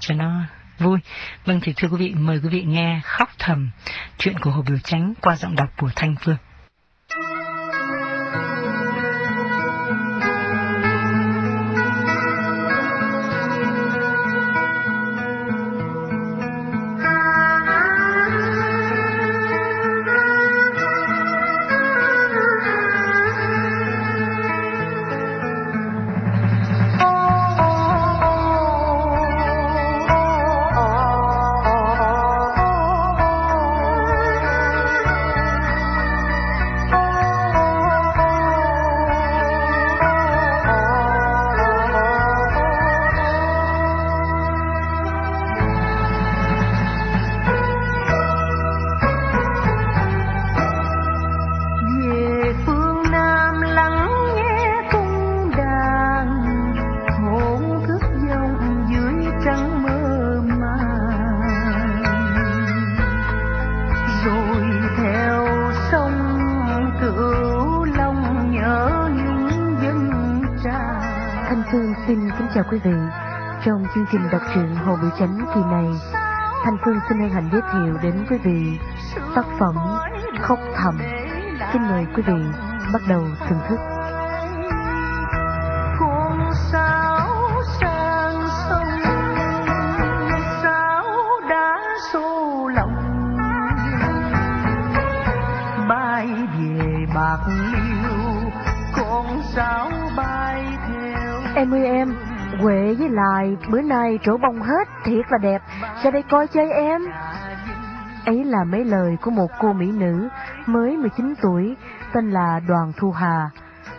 cho nó vui. Vâng thì thưa quý vị, mời quý vị nghe Khóc Thầm, chuyện của Hồ Biểu Chánh qua giọng đọc của Thanh Phương. Chào quý vị. Trong chương trình đọc truyện Hồ Bửu Chánh kỳ này, Thanh Phương xin hân hạnh giới thiệu đến quý vị tác phẩm Khóc Thầm. Xin mời quý vị bắt đầu thưởng thức. Này trổ bông hết, thiệt là đẹp, ra đây coi chơi em. Ấy là mấy lời của một cô mỹ nữ mới 19 tuổi, tên là Đoàn Thu Hà.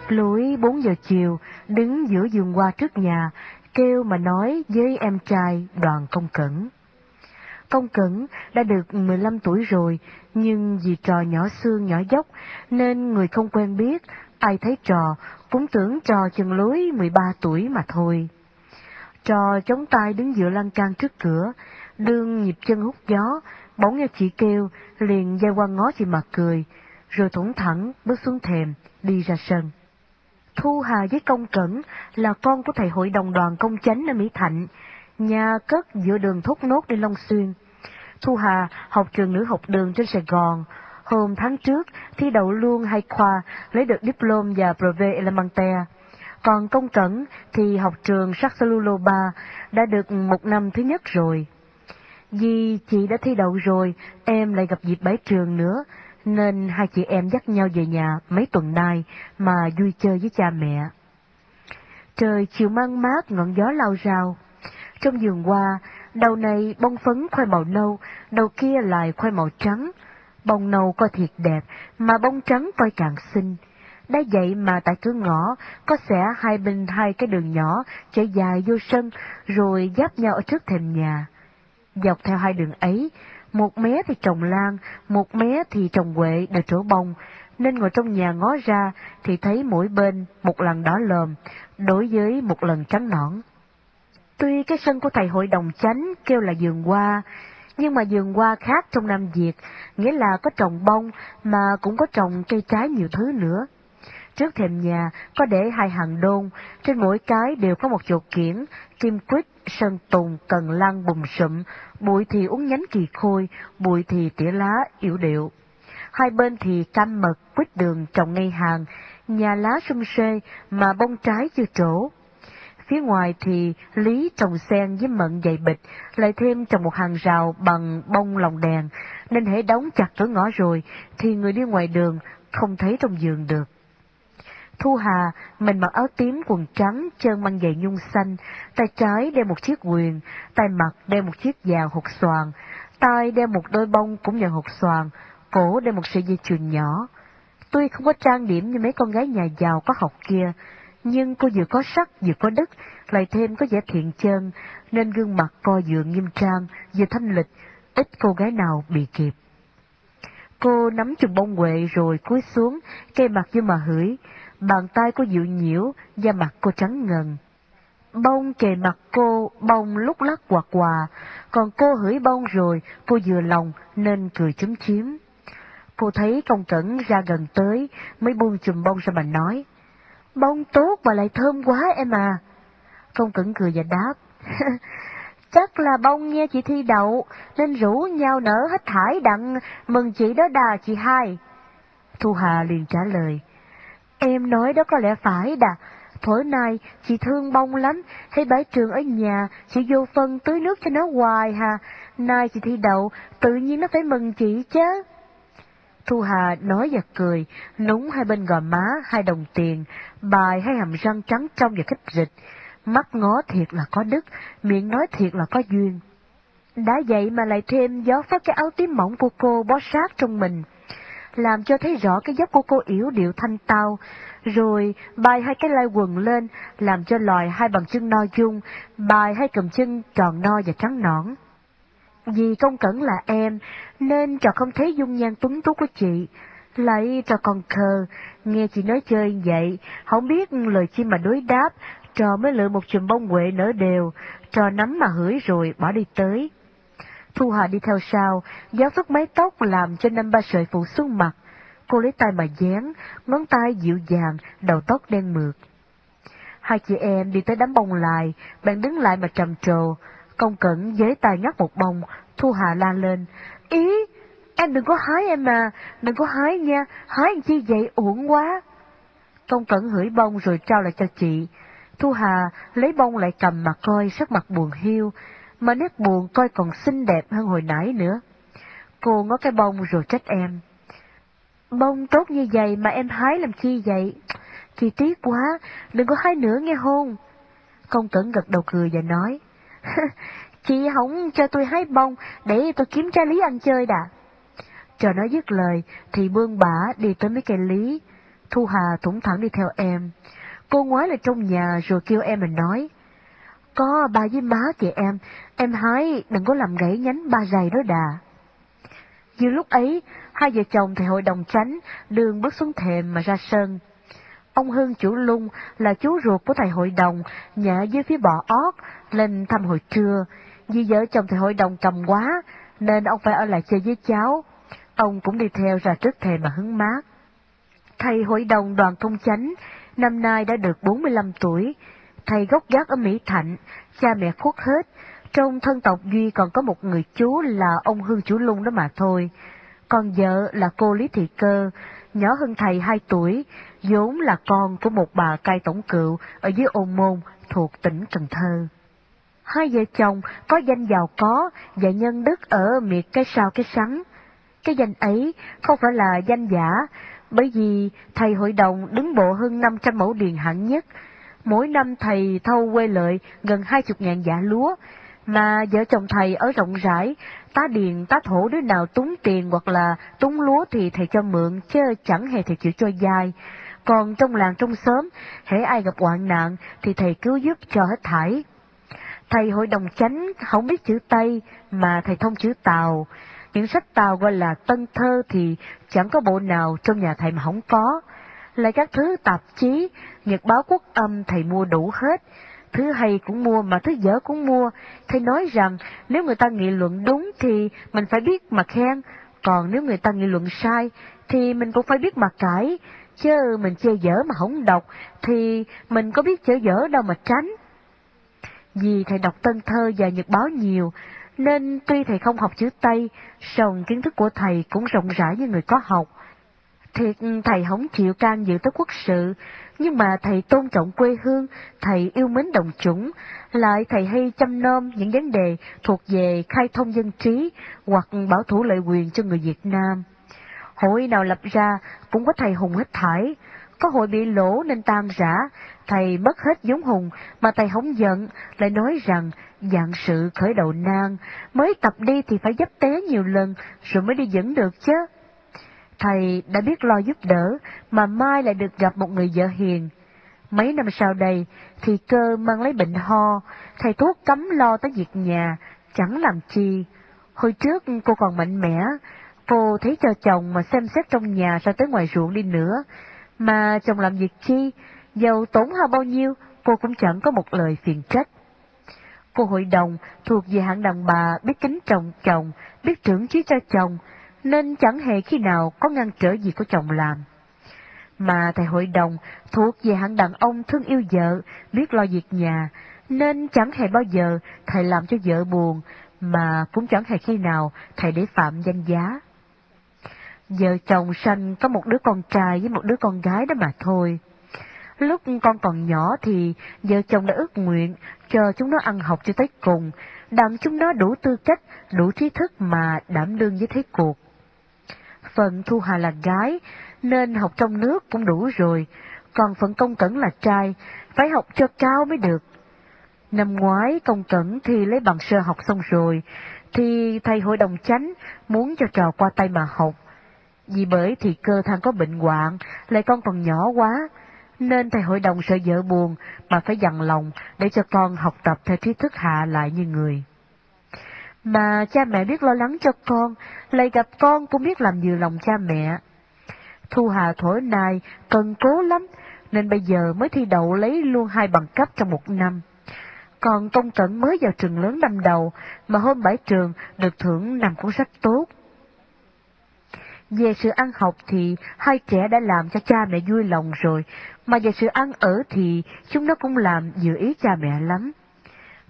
Lối 4 giờ chiều, đứng giữa vườn hoa trước nhà, kêu mà nói với em trai Đoàn Công Cẩn. Công Cẩn đã được 15 tuổi rồi, nhưng vì trò nhỏ xương nhỏ dốc, nên người không quen biết, ai thấy trò cũng tưởng trò chừng lối 13 tuổi mà thôi. Trò chống tay đứng giữa lan can trước cửa, đương nhịp chân hút gió, bỗng nghe chị kêu, liền dây qua ngó chị mặt cười, rồi thủng thẳng bước xuống thềm, đi ra sân. Thu Hà với Công Cẩn là con của thầy hội đồng đoàn công chánh ở Mỹ Thạnh, nhà cất giữa đường thốt nốt đi Long Xuyên. Thu Hà học trường nữ học đường trên Sài Gòn, hôm tháng trước thi đậu luôn hai khoa, lấy được diploma và brevet elementaire. Còn công cẩn thì học trường Saxaluloba đã được một năm thứ nhất rồi. Vì chị đã thi đậu rồi, em lại gặp dịp bái trường nữa, nên hai chị em dắt nhau về nhà mấy tuần nay mà vui chơi với cha mẹ. Trời chiều mang mát ngọn gió lao rào. Trong vườn hoa, đầu này bông phấn khoai màu nâu, đầu kia lại khoai màu trắng. Bông nâu coi thiệt đẹp, mà bông trắng coi càng xinh. Đã vậy mà tại cửa ngõ có xẻ hai bên hai cái đường nhỏ chạy dài vô sân rồi giáp nhau ở trước thềm nhà. Dọc theo hai đường ấy, một mé thì trồng lan, một mé thì trồng quệ để trổ bông, nên ngồi trong nhà ngó ra thì thấy mỗi bên một lần đỏ lờm, đối với một lần trắng nõn. Tuy cái sân của thầy hội đồng chánh kêu là vườn hoa, nhưng mà vườn hoa khác trong Nam Việt, nghĩa là có trồng bông mà cũng có trồng cây trái nhiều thứ nữa. Trước thềm nhà có để hai hàng đôn, trên mỗi cái đều có một chậu kiển, kim quýt, sơn tùng, cần lan bùm sụm, bụi thì uống nhánh kỳ khôi, bụi thì tỉa lá, yểu điệu. Hai bên thì cam mật, quýt đường trồng ngay hàng, nhà lá sum xê mà bông trái chưa trổ. Phía ngoài thì lý trồng sen với mận dày bịch, lại thêm trồng một hàng rào bằng bông lồng đèn, nên hãy đóng chặt cửa ngõ rồi thì người đi ngoài đường không thấy trong giường được. Thu Hà, mình mặc áo tím quần trắng, chân mang giày nhung xanh, tay trái đeo một chiếc quyền, tay mặt đeo một chiếc vàng hột xoàn, tay đeo một đôi bông cũng nhờ hột xoàn, cổ đeo một sợi dây chuyền nhỏ. Tuy không có trang điểm như mấy con gái nhà giàu có học kia, nhưng cô vừa có sắc vừa có đức, lại thêm có vẻ thiện chân, nên gương mặt co vừa nghiêm trang, vừa thanh lịch, ít cô gái nào bị kịp. Cô nắm chùm bông quệ rồi cúi xuống, cây mặt như mà hửi, bàn tay cô dịu nhiễu, da mặt cô trắng ngần. Bông kề mặt cô, bông lúc lắc quạt quà, còn cô hửi bông rồi, cô vừa lòng nên cười chấm chiếm. Cô thấy công cẩn ra gần tới, mới buông chùm bông ra mà nói, bông tốt và lại thơm quá em à. Công cẩn cười và đáp, Chắc là bông nghe chị thi đậu, nên rủ nhau nở hết thải đặng, mừng chị đó đà chị hai. Thu Hà liền trả lời, em nói đó có lẽ phải đà, Thổi nay chị thương bông lắm, Thấy bãi trường ở nhà, chị vô phân tưới nước cho nó hoài hà, nay chị thi đậu, tự nhiên nó phải mừng chị chứ. Thu Hà nói và cười, núng hai bên gò má, hai đồng tiền, bài hai hàm răng trắng trong và kích dịch, mắt ngó thiệt là có đức, miệng nói thiệt là có duyên. Đã vậy mà lại thêm gió phát cái áo tím mỏng của cô bó sát trong mình, làm cho thấy rõ cái dốc của cô yếu điệu thanh tao, rồi bài hai cái lai quần lên, làm cho lòi hai bằng chân no dung, bài hai cầm chân tròn no và trắng nõn. Vì công cẩn là em, nên trò không thấy dung nhan tuấn tú của chị. Lại trò còn khờ, nghe chị nói chơi vậy, không biết lời chi mà đối đáp, trò mới lựa một chùm bông quệ nở đều, trò nắm mà hửi rồi bỏ đi tới. Thu Hà đi theo sau, giáo phất mái tóc làm cho năm ba sợi phủ xuống mặt. Cô lấy tay mà dán, ngón tay dịu dàng, đầu tóc đen mượt. Hai chị em đi tới đám bông lại, bạn đứng lại mà trầm trồ. Công cẩn giới tay nhắc một bông, Thu Hà la lên. Ý, em đừng có hái em mà, đừng có hái nha, hái chi vậy uổng quá. Công cẩn hửi bông rồi trao lại cho chị. Thu Hà lấy bông lại cầm mà coi sắc mặt buồn hiu, mà nét buồn coi còn xinh đẹp hơn hồi nãy nữa. Cô ngó cái bông rồi trách em. Bông tốt như vậy mà em hái làm chi vậy? Chị tiếc quá, đừng có hái nữa nghe hôn. Công cẩn gật đầu cười và nói, Chị không cho tôi hái bông để tôi kiếm trái lý ăn chơi đã. Chờ nói dứt lời thì bương bả đi tới mấy cây lý. Thu Hà thủng thẳng đi theo em. Cô ngoái lại trong nhà rồi kêu em mình nói. Có ba với má chị em, em hái đừng có làm gãy nhánh ba giày đó đà. Như lúc ấy, hai vợ chồng thầy hội đồng tránh đường bước xuống thềm mà ra sân. Ông Hưng chủ lung là chú ruột của thầy hội đồng, nhà dưới phía bò ót, lên thăm hồi trưa. Vì vợ chồng thầy hội đồng cầm quá, nên ông phải ở lại chơi với cháu. Ông cũng đi theo ra trước thềm mà hứng mát. Thầy hội đồng đoàn công chánh, năm nay đã được 45 tuổi. Thầy gốc gác ở Mỹ Thạnh, cha mẹ khuất hết. Trong thân tộc Duy còn có một người chú là ông Hương Chủ Lung đó mà thôi. Còn vợ là cô Lý Thị Cơ, nhỏ hơn thầy 2 tuổi, vốn là con của một bà cai tổng cựu ở dưới ôn môn thuộc tỉnh Cần Thơ. Hai vợ chồng có danh giàu có và nhân đức ở miệt cái sao cái sắn. Cái danh ấy không phải là danh giả, bởi vì thầy hội đồng đứng bộ hơn 500 mẫu điền hạng nhất. Mỗi năm thầy thâu quê lợi gần 20 ngàn giả lúa, mà vợ chồng thầy ở rộng rãi, tá điền tá thổ đứa nào túng tiền hoặc là túng lúa thì thầy cho mượn, chứ chẳng hề thầy chịu cho dài. Còn trong làng trong xóm, hễ ai gặp hoạn nạn thì thầy cứu giúp cho hết thảy. Thầy hội đồng chánh không biết chữ Tây mà thầy thông chữ Tàu. Những sách Tàu gọi là tân thơ thì chẳng có bộ nào trong nhà thầy mà không có. Lại các thứ tạp chí, nhật báo quốc âm thầy mua đủ hết. Thứ hay cũng mua mà thứ dở cũng mua. Thầy nói rằng nếu người ta nghị luận đúng thì mình phải biết mà khen. Còn nếu người ta nghị luận sai thì mình cũng phải biết mà cãi. Chứ mình chê dở mà không đọc thì mình có biết chở dở đâu mà tránh. Vì thầy đọc tân thơ và nhật báo nhiều, nên tuy thầy không học chữ Tây, song kiến thức của thầy cũng rộng rãi như người có học. Thiệt thầy không chịu can dự tới quốc sự, nhưng mà thầy tôn trọng quê hương, thầy yêu mến đồng chủng, lại thầy hay chăm nom những vấn đề thuộc về khai thông dân trí hoặc bảo thủ lợi quyền cho người Việt Nam. Hội nào lập ra cũng có thầy hùng hết thải, có hội bị lỗ nên tan rã, thầy mất hết giống hùng, mà thầy không giận, lại nói rằng dạng sự khởi đầu nan, mới tập đi thì phải dấp té nhiều lần, rồi mới đi dẫn được chứ. Thầy đã biết lo giúp đỡ, mà mai lại được gặp một người vợ hiền. Mấy năm sau đây, thì cơ mang lấy bệnh ho, thầy thuốc cấm lo tới việc nhà, chẳng làm chi. Hồi trước cô còn mạnh mẽ, cô thấy cho chồng mà xem xét trong nhà sao tới ngoài ruộng đi nữa, mà chồng làm việc chi, dầu tốn hao bao nhiêu, cô cũng chẳng có một lời phiền trách. Cô hội đồng thuộc về hạng đàn bà biết kính trọng chồng, biết trưởng trí cho chồng, nên chẳng hề khi nào có ngăn trở gì của chồng làm. Mà thầy hội đồng thuộc về hạng đàn ông thương yêu vợ, biết lo việc nhà, nên chẳng hề bao giờ thầy làm cho vợ buồn, mà cũng chẳng hề khi nào thầy để phạm danh giá. Vợ chồng sanh có một đứa con trai với một đứa con gái đó mà thôi. Lúc con còn nhỏ thì vợ chồng đã ước nguyện cho chúng nó ăn học cho tới cùng, đặng chúng nó đủ tư cách, đủ trí thức mà đảm đương với thế cuộc. Phần Thu Hà là gái, nên học trong nước cũng đủ rồi, còn phần công cẩn là trai, phải học cho cao mới được. Năm ngoái công cẩn thi lấy bằng sơ học xong rồi, thì thầy hội đồng chánh muốn cho trò qua tay mà học. Vì bởi thì cơ thằng có bệnh hoạn, lại con còn nhỏ quá, nên thầy hội đồng sợ vợ buồn mà phải dằn lòng để cho con học tập theo trí thức hạ lại như người. Mà cha mẹ biết lo lắng cho con, lại gặp con cũng biết làm vừa lòng cha mẹ. Thu Hà thổi này cần cố lắm, nên bây giờ mới thi đậu lấy luôn hai bằng cấp trong một năm. Còn Công Cẩn mới vào trường lớn năm đầu, mà hôm bãi trường được thưởng năm cuốn sách tốt. Về sự ăn học thì hai trẻ đã làm cho cha mẹ vui lòng rồi, mà về sự ăn ở thì chúng nó cũng làm vừa ý cha mẹ lắm.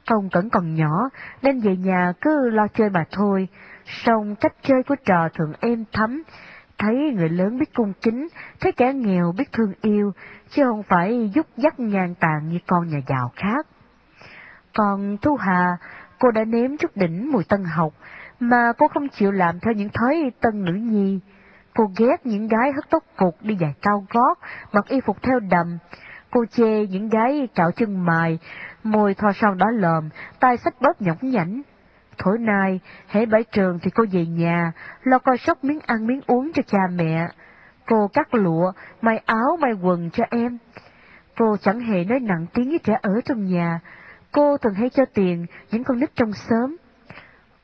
Công Cẩn còn nhỏ, nên về nhà cứ lo chơi mà thôi, song cách chơi của trò thường êm thấm, thấy người lớn biết cung kính, thấy kẻ nghèo biết thương yêu, chứ không phải giúp dắt ngang tàn như con nhà giàu khác. Còn Thu Hà, cô đã nếm chút đỉnh mùi tân học, mà cô không chịu làm theo những thói tân nữ nhi. Cô ghét những gái hất tóc cục đi giày cao gót, mặc y phục theo đầm. Cô chê những gái cạo chân mài, môi thoa son đỏ lòm, tay sách bóp nhõng nhảnh. Thổi nay, hễ bãi trường thì cô về nhà, lo coi sóc miếng ăn miếng uống cho cha mẹ. Cô cắt lụa, may áo may quần cho em. Cô chẳng hề nói nặng tiếng với trẻ ở trong nhà. Cô thường hay cho tiền những con nít trong xóm.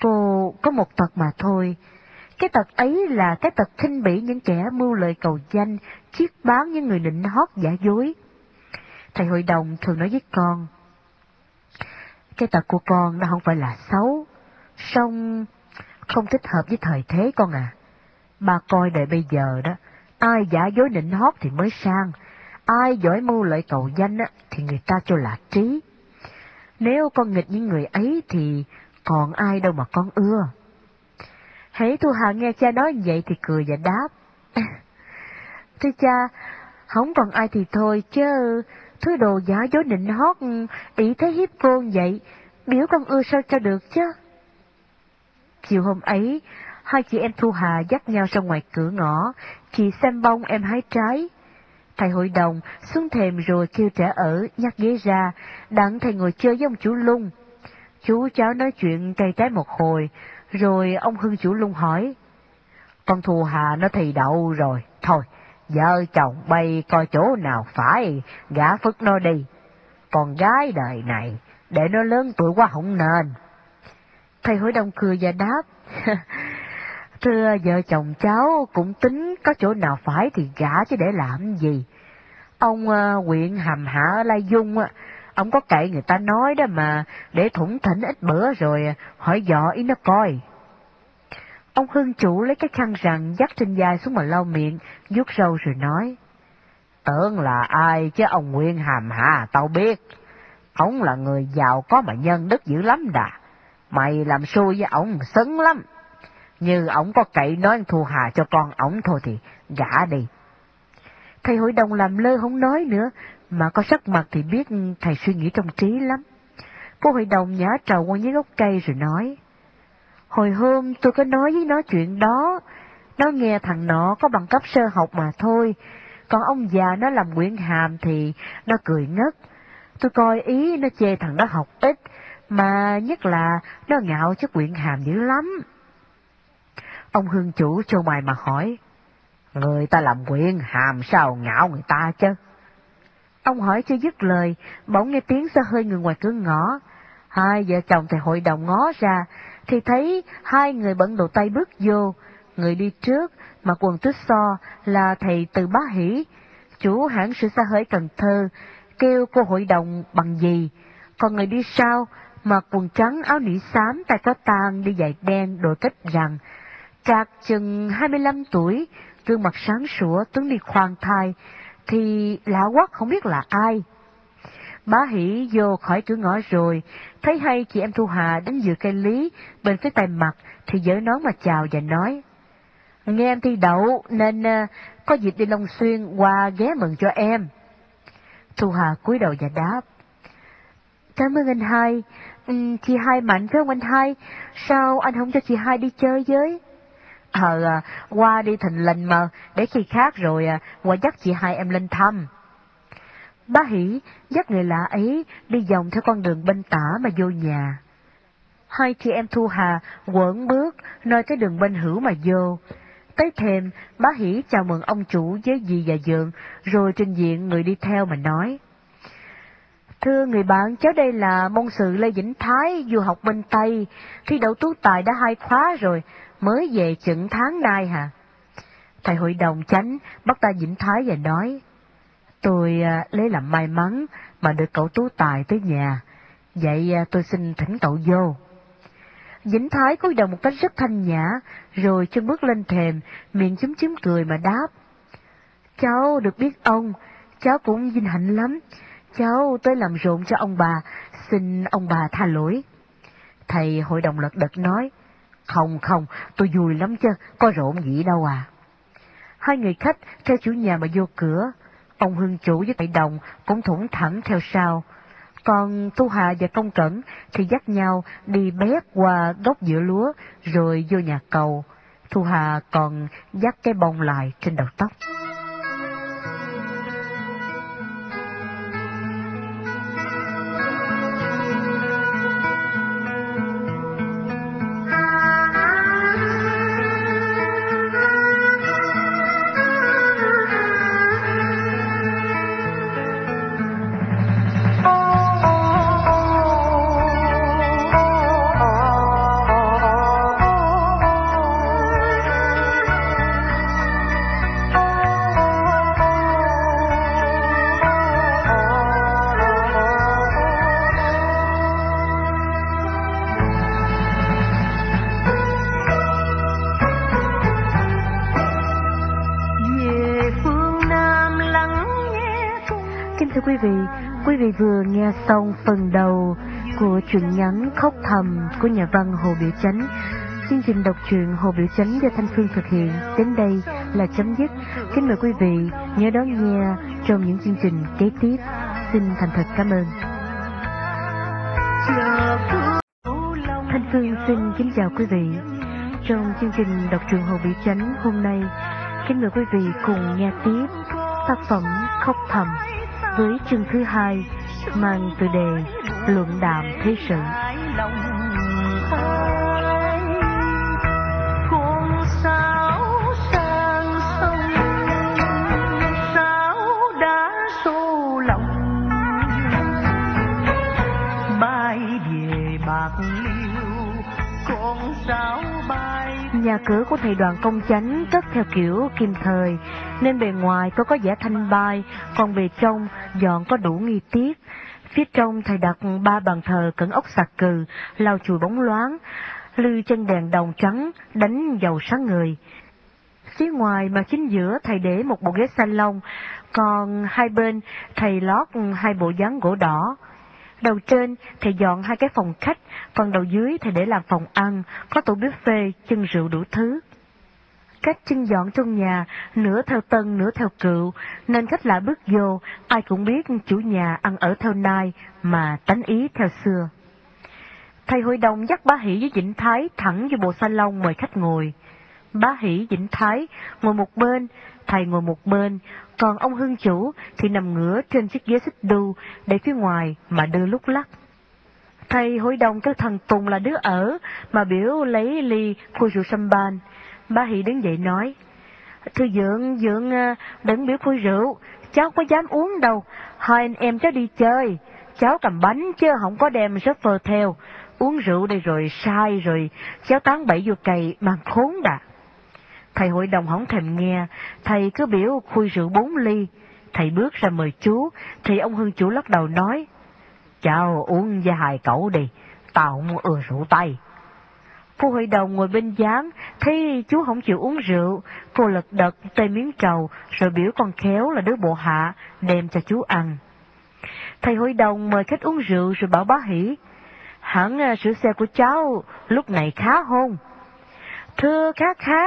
Cô có một tật mà thôi. Cái tật ấy là cái tật khinh bỉ những kẻ mưu lợi cầu danh, chiết bán những người định hót giả dối. Thầy hội đồng thường nói với con, cái tật của con nó không phải là xấu, song không thích hợp với thời thế con à. Bà coi đời bây giờ đó, ai giả dối nịnh hót thì mới sang, ai giỏi mưu lợi cầu danh á, thì người ta cho là trí. Nếu con nghịch những người ấy thì còn ai đâu mà con ưa. Hãy Thu Hà nghe cha nói vậy thì cười và đáp. Thưa cha, không còn ai thì thôi chứ, thứ đồ giả dối nịnh hót, ừ, ý thế hiếp cô vậy, biểu con ưa sao cho được chứ. Chiều hôm ấy, hai chị em Thu Hà dắt nhau ra ngoài cửa ngõ, chị xem bông em hái trái. Thầy hội đồng xuống thềm rồi kêu trẻ ở nhắc ghế ra, đặng thầy ngồi chơi với ông chủ lung. Chú cháu nói chuyện cây trái một hồi, rồi ông Hưng chủ lung hỏi. Con Thu Hà nó thì đậu rồi, thôi, vợ chồng bay coi chỗ nào phải, gã phức nó đi. Còn gái đời này, để nó lớn tuổi quá không nên. Thầy hội đồng cười và đáp, thưa vợ chồng cháu cũng tính có chỗ nào phải thì gả chứ để làm gì. Ông uh, hàm hạ ở Lai Dung, uh, ông có cậy người ta nói đó mà, để thủng thỉnh ít bữa rồi ờ, hỏi dò ý nó coi. Ông Hưng chủ lấy cái khăn rằng dắt trên vai xuống mà lau miệng, vuốt râu rồi nói. Tưởng là ai chứ ông Nguyên hàm hạ tao biết. Ông là người giàu có mà nhân đức dữ lắm đà. Mày làm xui với ổng xứng lắm. Như ổng có cậy nói thu hà cho con ổng thôi thì gã đi. Thầy hội đồng làm lơ không nói nữa, mà có sắc mặt thì biết thầy suy nghĩ trong trí lắm. Cô hội đồng nhả trầu qua dưới gốc cây rồi nói. Hồi hôm tôi có nói với nó chuyện đó, nó nghe thằng nọ có bằng cấp sơ học mà thôi, còn ông già nó làm nguyện hàm thì nó cười ngất. Tôi coi ý nó chê thằng đó học ít, mà nhất là nó ngạo chức quyện hàm dữ lắm. Ông hương chủ cho mày mà hỏi, người ta làm quyện hàm sao ngạo người ta chứ? Ông hỏi chưa dứt lời, bỗng nghe tiếng xe hơi người ngoài cửa ngõ. Hai vợ chồng thầy hội đồng ngó ra, thì thấy hai người bận đồ tay bước vô. Người đi trước, mà quần tuyết so, là thầy từ bá hỷ, chủ hãng sửa xa hơi Cần Thơ, kêu cô hội đồng bằng gì. Còn người đi sau, mặc quần trắng áo nỉ xám tay có tang đi giày đen đội kết rằng trạc chừng 25 tuổi gương mặt sáng sủa tướng đi khoan thai thì lạ quắc không biết là ai Bá Hỷ vô khỏi cửa ngõ rồi, thấy hay chị em Thu Hà đến dự cây lý bên phía tay mặt thì giở nón mà chào và nói. Nghe em thi đậu nên uh, có dịp đi Long Xuyên qua ghé mừng cho em. Thu Hà cúi đầu và đáp. Cảm ơn anh hai. Ừ, chị hai mạnh phải không anh hai? Sao anh không cho chị hai đi chơi với? Ờ, à, qua đi thịnh lệnh mà, để khi khác rồi à, qua dắt chị hai em lên thăm. Bá Hỷ dắt người lạ ấy đi vòng theo con đường bên tả mà vô nhà. Hai chị em Thu Hà quẩn bước nơi cái đường bên hữu mà vô. Tới thềm, bá Hỷ chào mừng ông chủ với dì và dượng, rồi trình diện người đi theo mà nói. Thưa người bạn, cháu đây là môn sự Lê Vĩnh Thái, du học bên Tây, thi đậu tú tài đã hai khóa rồi, mới về chừng tháng nay hả? Thầy hội đồng chánh bắt ta Vĩnh Thái và nói, tôi à, lấy làm may mắn mà được cậu tú tài tới nhà, vậy à, tôi xin thỉnh cậu vô. Vĩnh Thái cúi đầu một cách rất thanh nhã, rồi chân bước lên thềm, miệng chúm chúm cười mà đáp. Cháu được biết ông, cháu cũng vinh hạnh lắm, cháu tới làm rộn cho ông bà, xin ông bà tha lỗi. Thầy hội đồng lật đật nói, không không, tôi vui lắm chứ, có rộn gì đâu à. Hai người khách theo chủ nhà mà vô cửa, ông Hưng chủ với đại đồng cũng thủng thẳng theo sau. Còn Tu Hà và Công Cẩn thì dắt nhau đi bét qua gốc giữa lúa rồi vô nhà cầu. Thu Hà còn dắt cái bông lại trên đầu tóc. Quý vị vừa nghe xong phần đầu của truyện ngắn Khóc Thầm của nhà văn Hồ Biểu Chánh. Chương trình đọc truyện Hồ Biểu Chánh do Thanh Phương thực hiện đến đây là chấm dứt. Kính mời quý vị nhớ đón nghe trong những chương trình kế tiếp. Xin thành thật cảm ơn. Thanh Phương xin kính chào quý vị. Trong chương trình đọc truyện Hồ Biểu Chánh hôm nay, kính mời quý vị cùng nghe tiếp tác phẩm Khóc Thầm với chương thứ hai mang tựa đề luận đàm thế sự. Nhà cửa của thầy đoàn công chánh cất theo kiểu kim thời, nên bề ngoài có có vẻ thanh bay, còn bề trong dọn có đủ nghi tiết. Phía trong thầy đặt ba bàn thờ cẩn ốc sạc cừ, lau chùi bóng loáng, lư chân đèn đồng trắng, đánh dầu sáng người. Phía ngoài mà chính giữa thầy để một bộ ghế salon, còn hai bên thầy lót hai bộ dáng gỗ đỏ. Đầu trên thì dọn hai cái phòng khách, phần đầu dưới thì để làm phòng ăn, có tủ buffet, chân rượu đủ thứ. Cách chân dọn trong nhà, nửa theo tân, nửa theo cựu, nên khách lạ bước vô, ai cũng biết chủ nhà ăn ở theo nay mà tánh ý theo xưa. Thầy hội đồng dắt bá hỷ với Vĩnh Thái thẳng vô bộ salon mời khách ngồi. Bá hỷ Vĩnh Thái ngồi một bên, thầy ngồi một bên, còn ông Hưng chủ thì nằm ngửa trên chiếc ghế xích đu, để phía ngoài mà đưa lúc lắc. Thầy hội đồng kêu thằng Tùng là đứa ở, mà biểu lấy ly khui rượu sâm ban. ba Hỷ đứng dậy nói, Thưa Dượng, Dượng à, đừng biểu khui rượu, cháu có dám uống đâu, hai anh em cháu đi chơi, cháu cầm bánh chứ không có đem phơ theo, uống rượu đây rồi sai rồi, cháu tán bậy vô cày mà khốn đà. Thầy hội đồng không thèm nghe, thầy cứ biểu khui rượu bốn ly. Thầy bước ra mời chú, thì ông Hưng chủ lắc đầu nói, chào uống với hai cậu đi, tao không ưa rượu tay. cô hội đồng ngồi bên gián, thấy chú không chịu uống rượu, cô lật đật tê miếng trầu, rồi biểu con khéo là đứa bộ hạ, đem cho chú ăn. Thầy hội đồng mời khách uống rượu rồi bảo bá hỉ. Hẳn à, sửa xe của cháu lúc này khá hôn. Thưa khá khá,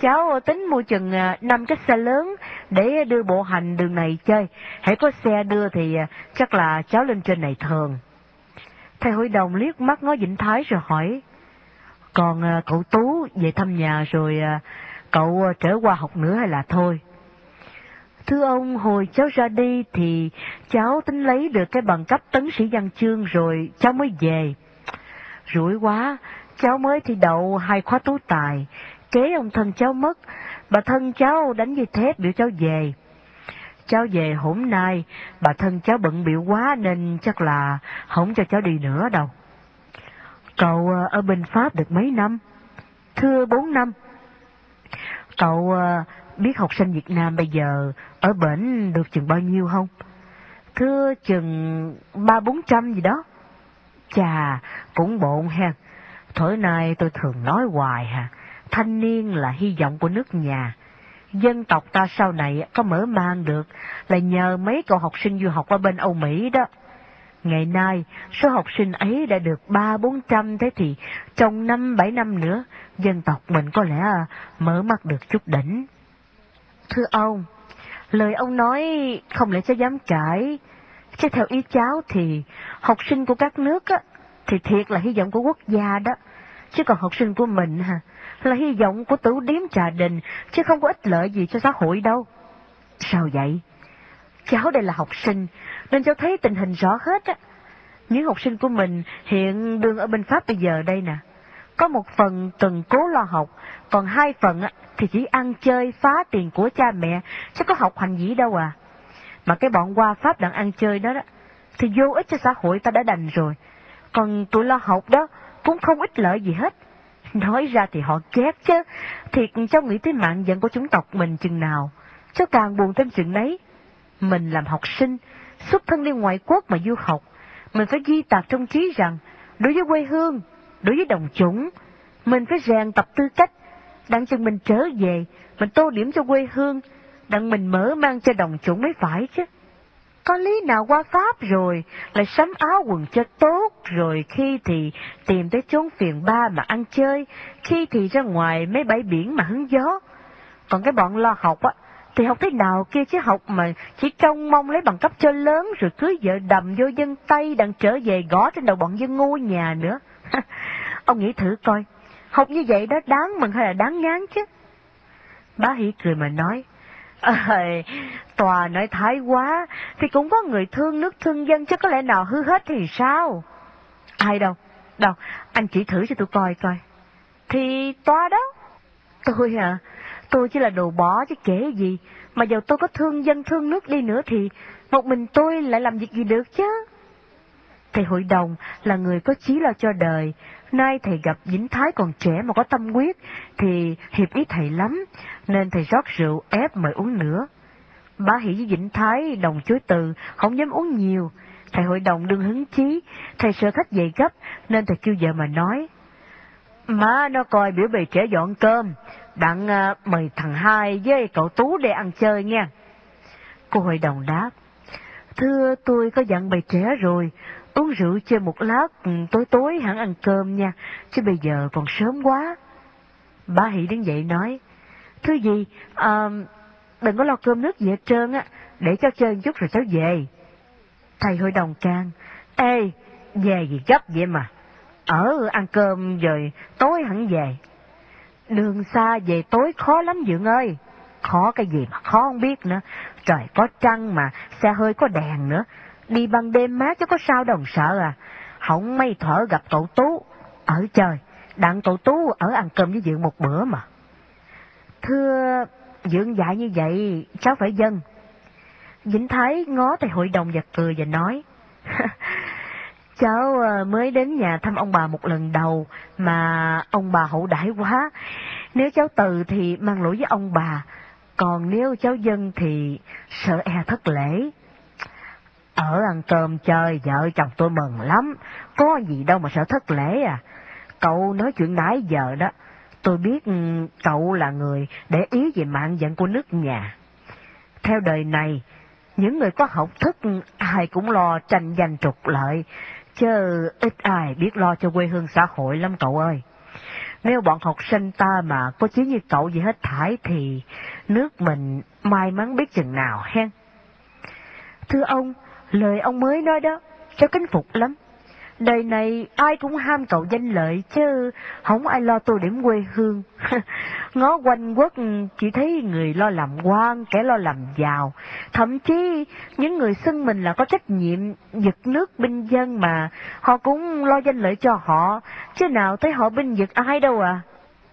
cháu tính mua chừng à, năm chiếc xe lớn để đưa bộ hành đường này chơi. Hãy có xe đưa thì à, chắc là cháu lên trên này thường. Thầy hội đồng liếc mắt ngó Vĩnh Thái rồi hỏi, còn à, cậu Tú về thăm nhà rồi cậu trở qua học nữa hay là thôi? Thưa ông, hồi cháu ra đi thì cháu tính lấy được cái bằng cấp tấn sĩ văn chương rồi cháu mới về. Rủi quá, cháu mới thi đậu hai khóa tú tài, kế ông thân cháu mất, bà thân cháu đánh dây thép biểu cháu về. Cháu về hôm nay, bà thân cháu bận biểu quá nên chắc là không cho cháu đi nữa đâu. Cậu ờ, ở bên Pháp được mấy năm? Thưa bốn năm. Cậu ờ, biết học sinh Việt Nam bây giờ ở bển được chừng bao nhiêu không? Thưa chừng ba bốn trăm gì đó. Chà, cũng bộn ha. Thổi nay tôi thường nói hoài hà, thanh niên là hy vọng của nước nhà. Dân tộc ta sau này có mở mang được là nhờ mấy cậu học sinh du học ở bên Âu Mỹ đó. Ngày nay, số học sinh ấy đã được ba bốn trăm thế thì trong năm bảy năm nữa, dân tộc mình có lẽ mở mắt được chút đỉnh. Thưa ông, lời ông nói không lẽ cháu dám cãi. Chứ theo ý cháu thì học sinh của các nước á, thì thiệt là hy vọng của quốc gia đó. Chứ còn học sinh của mình hả, là hy vọng của tử điếm trà đình, chứ không có ích lợi gì cho xã hội đâu. Sao vậy? Cháu đây là học sinh, nên cháu thấy tình hình rõ hết á. Những học sinh của mình hiện đương ở bên Pháp bây giờ đây nè. Có một phần cần cố lo học, còn hai phần thì chỉ ăn chơi phá tiền của cha mẹ, chứ có học hành gì đâu à. Mà cái bọn qua Pháp đang ăn chơi đó, đó thì vô ích cho xã hội ta đã đành rồi. Còn tụi lo học đó cũng không ích lợi gì hết. Nói ra thì họ ghét chứ, thiệt cháu nghĩ tới mạng giận của chúng tộc mình chừng nào, cháu càng buồn thêm chừng đấy. Mình làm học sinh, xuất thân đi ngoại quốc mà du học, mình phải ghi tạc trong trí rằng, đối với quê hương, đối với đồng chủng, mình phải rèn tập tư cách, đặng chừng mình trở về, mình tô điểm cho quê hương, đặng mình mở mang cho đồng chủng mới phải chứ. Có lý nào qua Pháp rồi, lại sắm áo quần cho tốt, rồi khi thì tìm tới chốn phiền ba mà ăn chơi, khi thì ra ngoài mấy bãi biển mà hứng gió. Còn cái bọn lo học á, thì học thế nào kia chứ học mà chỉ trông mong lấy bằng cấp cho lớn rồi cưới vợ đầm vô dân Tây đặng trở về gõ trên đầu bọn dân ngu nhà nữa. Ông nghĩ thử coi, học như vậy đó đáng mừng hay là đáng ngán chứ? Bá Hỷ cười mà nói, Ơi, tòa nói thái quá, thì cũng có người thương nước thương dân chứ có lẽ nào hư hết thì sao? Ai đâu, đâu, anh chỉ thử cho tôi coi coi. Thì tòa đó. Tôi à, tôi chỉ là đồ bỏ chứ kể gì, mà giờ tôi có thương dân thương nước đi nữa thì một mình tôi lại làm việc gì được chứ? Thầy hội đồng là người có chí lo cho đời, nay thầy gặp Vĩnh Thái còn trẻ mà có tâm quyết, thì hiệp ý thầy lắm, nên thầy rót rượu ép mời uống nữa. Bá Hỷ với Vĩnh Thái đồng chối từ, không dám uống nhiều. Thầy hội đồng đương hứng chí, thầy sợ khách dậy gấp, nên thầy kêu vợ mà nói. Má nó coi biểu bì trẻ dọn cơm, đặng uh, mời thằng hai với cậu Tú để ăn chơi nha. Cô hội đồng đáp, thưa tôi có dặn bầy trẻ rồi, uống rượu chơi một lát, ừ, tối tối hẳn ăn cơm nha, chứ bây giờ còn sớm quá. Bá Hỷ đứng dậy nói, thứ gì, à, đừng có lo cơm nước gì hết trơn á, để cháu chơi một chút rồi cháu về. Thầy hội đồng can, Ê, về gì gấp vậy mà, ở ăn cơm rồi tối hẳn về. Đường xa về tối khó lắm Dượng ơi. Khó cái gì mà khó không biết nữa. Trời có trăng mà, xe hơi có đèn nữa. Đi ban đêm má chứ có sao đồng sợ à. Không may thở gặp cậu Tú. Ở trời, đặng cậu Tú ở ăn cơm với Dượng một bữa mà. Thưa, Dượng dạy như vậy, cháu phải dân. Vĩnh Thái ngó thầy hội đồng và cười và nói. Cháu ờ, mới đến nhà thăm ông bà một lần đầu mà ông bà hậu đãi quá. Nếu cháu từ thì mang lỗi với ông bà, còn nếu cháu dân thì sợ e thất lễ. Ở ăn cơm chơi vợ chồng tôi mừng lắm, có gì đâu mà sợ thất lễ à. Cậu nói chuyện nãy giờ đó, tôi biết ừ, cậu là người để ý về mạng giận của nước nhà. Theo đời này, Những người có học thức ai cũng lo tranh giành trục lợi, chứ ít ai biết lo cho quê hương xã hội lắm cậu ơi. Nếu bọn học sinh ta mà có chí như cậu gì hết thải thì nước mình may mắn biết chừng nào hen. Thưa ông, lời ông mới nói đó, cháu kính phục lắm. Đời này ai cũng ham cậu danh lợi chứ không ai lo tô điểm quê hương. Ngó quanh quốc chỉ thấy người lo làm quan, kẻ lo làm giàu. Thậm chí những người xưng mình là có trách nhiệm giật nước binh dân mà họ cũng lo danh lợi cho họ, chứ nào thấy họ binh giật ai đâu à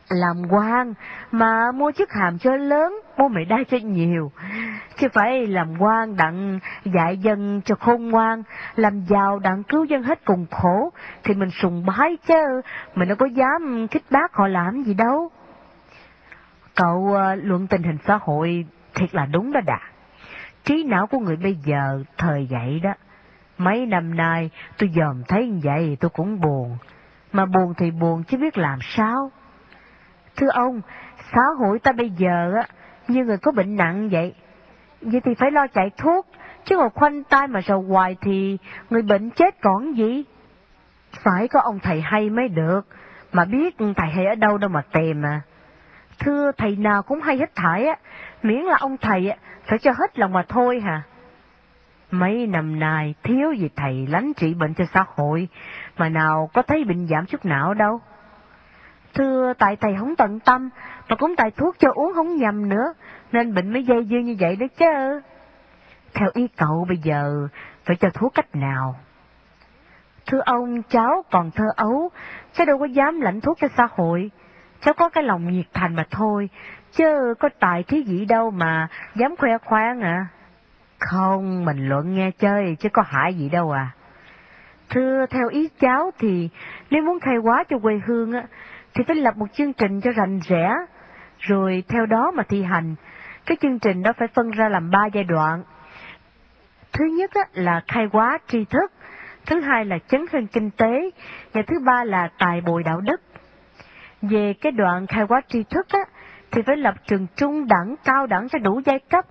làm quan mà mua chức hàm cho lớn, Bố mày đã cho nhiều. Chứ phải làm quan đặng dạy dân cho khôn ngoan, làm giàu đặng cứu dân hết cùng khổ, thì mình sùng bái chứ, mình đâu có dám kích bác họ làm gì đâu. Cậu uh, luận tình hình xã hội thiệt là đúng đó đã. Trí não của người bây giờ thời vậy đó. Mấy năm nay tôi dòm thấy như vậy tôi cũng buồn. Mà buồn thì buồn chứ biết làm sao. Thưa ông, xã hội ta bây giờ á, như người có bệnh nặng vậy. Vậy thì phải lo chạy thuốc, chứ ngồi khoanh tay mà sầu hoài thì người bệnh chết còn gì. Phải có ông thầy hay mới được, mà biết thầy hay ở đâu đâu mà tìm à. Thưa thầy nào cũng hay hết thải á, miễn là ông thầy á, phải cho hết lòng mà thôi hả. Mấy năm nay thiếu gì thầy lánh trị bệnh cho xã hội, mà nào có thấy bệnh giảm chút nào đâu. Thưa tại thầy không tận tâm, mà cũng tại thuốc cho uống không nhầm nữa, nên bệnh mới dây dưa như vậy đó chứ. Theo ý cậu bây giờ, phải cho thuốc cách nào? Thưa ông, cháu còn thơ ấu, cháu đâu có dám lãnh thuốc cho xã hội. Cháu có cái lòng nhiệt thành mà thôi, chứ có tài thí gì đâu mà dám khoe khoang à. Không, mình luận nghe chơi, chứ có hại gì đâu à. Thưa, theo ý cháu thì nếu muốn khai hóa cho quê hương á, thì phải lập một chương trình cho rành rẽ, rồi theo đó mà thi hành. Cái chương trình đó phải phân ra làm ba giai đoạn. Thứ nhất là khai hóa tri thức, thứ hai là chấn hưng kinh tế, và thứ ba là tài bồi đạo đức. Về cái đoạn khai hóa tri thức á, thì phải lập trường trung đẳng, cao đẳng cho đủ giai cấp,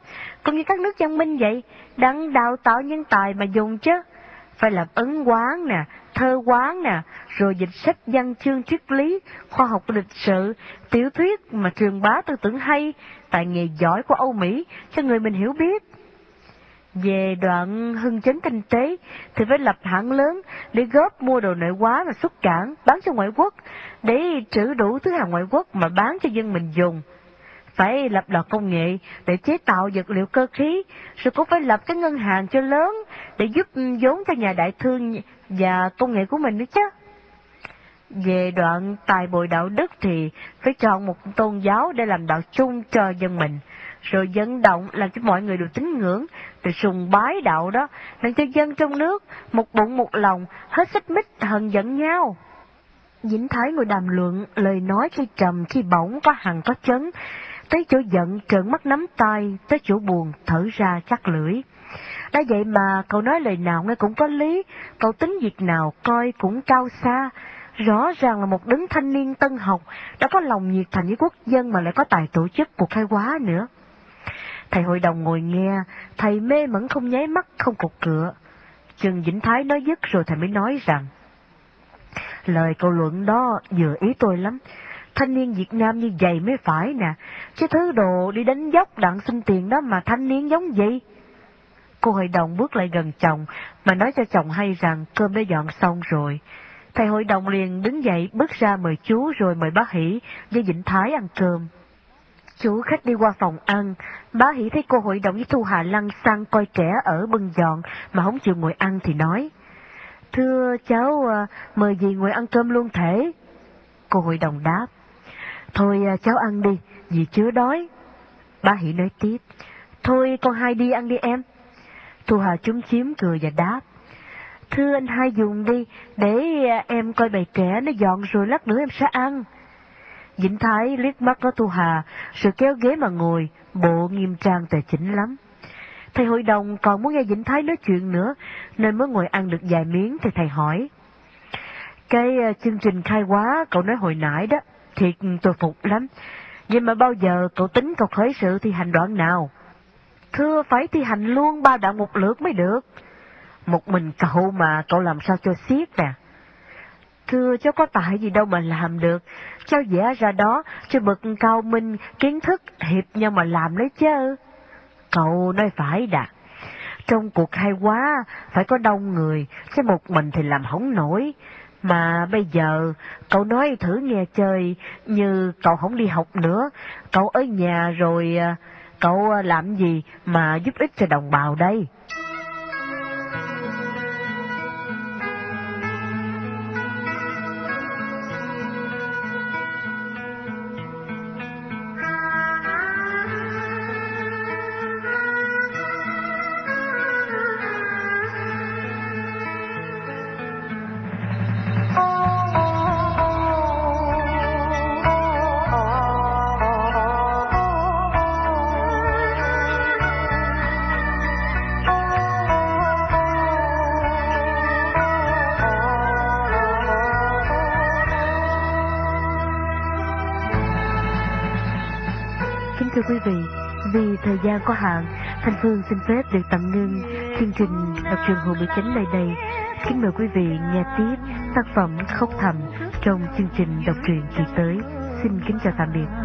cũng như các nước văn minh vậy, đang đào tạo nhân tài mà dùng chứ. Phải làm ấn quán nè, thơ quán nè, rồi dịch sách văn chương triết lý, khoa học lịch sự, tiểu thuyết mà truyền bá tư tưởng hay, tài nghề giỏi của Âu Mỹ cho người mình hiểu biết. Về đoạn hưng chấn kinh tế thì phải lập hãng lớn để góp mua đồ nội quá và xuất cảng bán cho ngoại quốc, để trữ đủ thứ hàng ngoại quốc mà bán cho dân mình dùng phải lập lò công nghệ để chế tạo vật liệu cơ khí, rồi cũng phải lập cái ngân hàng cho lớn để giúp ừ, vốn cho nhà đại thương và công nghệ của mình nữa chứ. Về đoạn tài bồi đạo đức thì phải chọn một tôn giáo để làm đạo chung cho dân mình, rồi dẫn động làm cho mọi người được tín ngưỡng, rồi sùng bái đạo đó, làm cho dân trong nước một bụng một lòng, hết xích mích hận giận nhau. Dĩnh Thái ngồi đàm luận, lời nói khi trầm khi bỗng có hằng có chấn, tới chỗ giận trợn mắt nắm tay, tới chỗ buồn thở ra chắc lưỡi. Đã vậy mà cậu nói lời nào nghe cũng có lý, cậu tính việc nào coi cũng cao xa. Rõ ràng là một đứng thanh niên tân học, đã có lòng nhiệt thành với quốc dân mà lại có tài tổ chức cuộc khai hóa nữa. Thầy hội đồng ngồi nghe, thầy mê mẩn không nháy mắt, không cục cửa. Trần Vĩnh Thái nói dứt rồi thầy mới nói rằng, Lời câu luận đó vừa ý tôi lắm, thanh niên Việt Nam như vậy mới phải nè, chứ thứ đồ đi đánh dốc đặng xin tiền đó mà thanh niên giống gì? Cô hội đồng bước lại gần chồng, mà nói cho chồng hay rằng cơm đã dọn xong rồi. Thầy hội đồng liền đứng dậy bước ra mời chú rồi mời bác Hỷ với Vĩnh Thái ăn cơm. Chú khách đi qua phòng ăn, bá Hỷ thấy cô hội đồng với Thu Hà lăng sang coi trẻ ở bưng dọn mà không chịu ngồi ăn thì nói. Thưa cháu, à, mời gì ngồi ăn cơm luôn thể. Cô hội đồng đáp. Thôi à, cháu ăn đi, vì chưa đói. ba Hỷ nói tiếp. Thôi con hai đi ăn đi em. Thu Hà chúng chiếm cười và đáp. Thưa anh hai dùng đi, để à, em coi bầy trẻ nó dọn rồi lát nữa em sẽ ăn. Vĩnh Thái liếc mắt có Thu Hà, rồi kéo ghế mà ngồi, bộ nghiêm trang tài chỉnh lắm. Thầy hội đồng còn muốn nghe Vĩnh Thái nói chuyện nữa, nên mới ngồi ăn được vài miếng thì thầy hỏi. Cái à, chương trình khai quá cậu nói hồi nãy đó, thiệt tôi phục lắm. Nhưng mà bao giờ cậu tính cậu khởi sự thì hành đoạn nào? Thưa phải thi hành luôn ba đạo một lượt mới được. Một mình cậu mà cậu làm sao cho xiết nè. Thưa cháu có tại gì đâu mà làm được. Cháu vẽ ra đó cho bậc cao minh, kiến thức hiệp nhau mà làm lấy chứ. Cậu nói phải đã. Trong cuộc hay quá, phải có đông người, chứ một mình thì làm không nổi. Mà bây giờ, cậu nói thử nghe chơi, như cậu không đi học nữa, cậu ở nhà rồi, à, cậu à, làm gì mà giúp ích cho đồng bào đây? Gian có hạn, Thanh Phương xin phép được tạm ngưng chương trình đọc truyện Hồ Mỹ Chánh nơi đây. Kính mời quý vị nghe tiếp tác phẩm Khóc Thầm trong chương trình đọc truyện kỳ tới. Xin kính chào tạm biệt.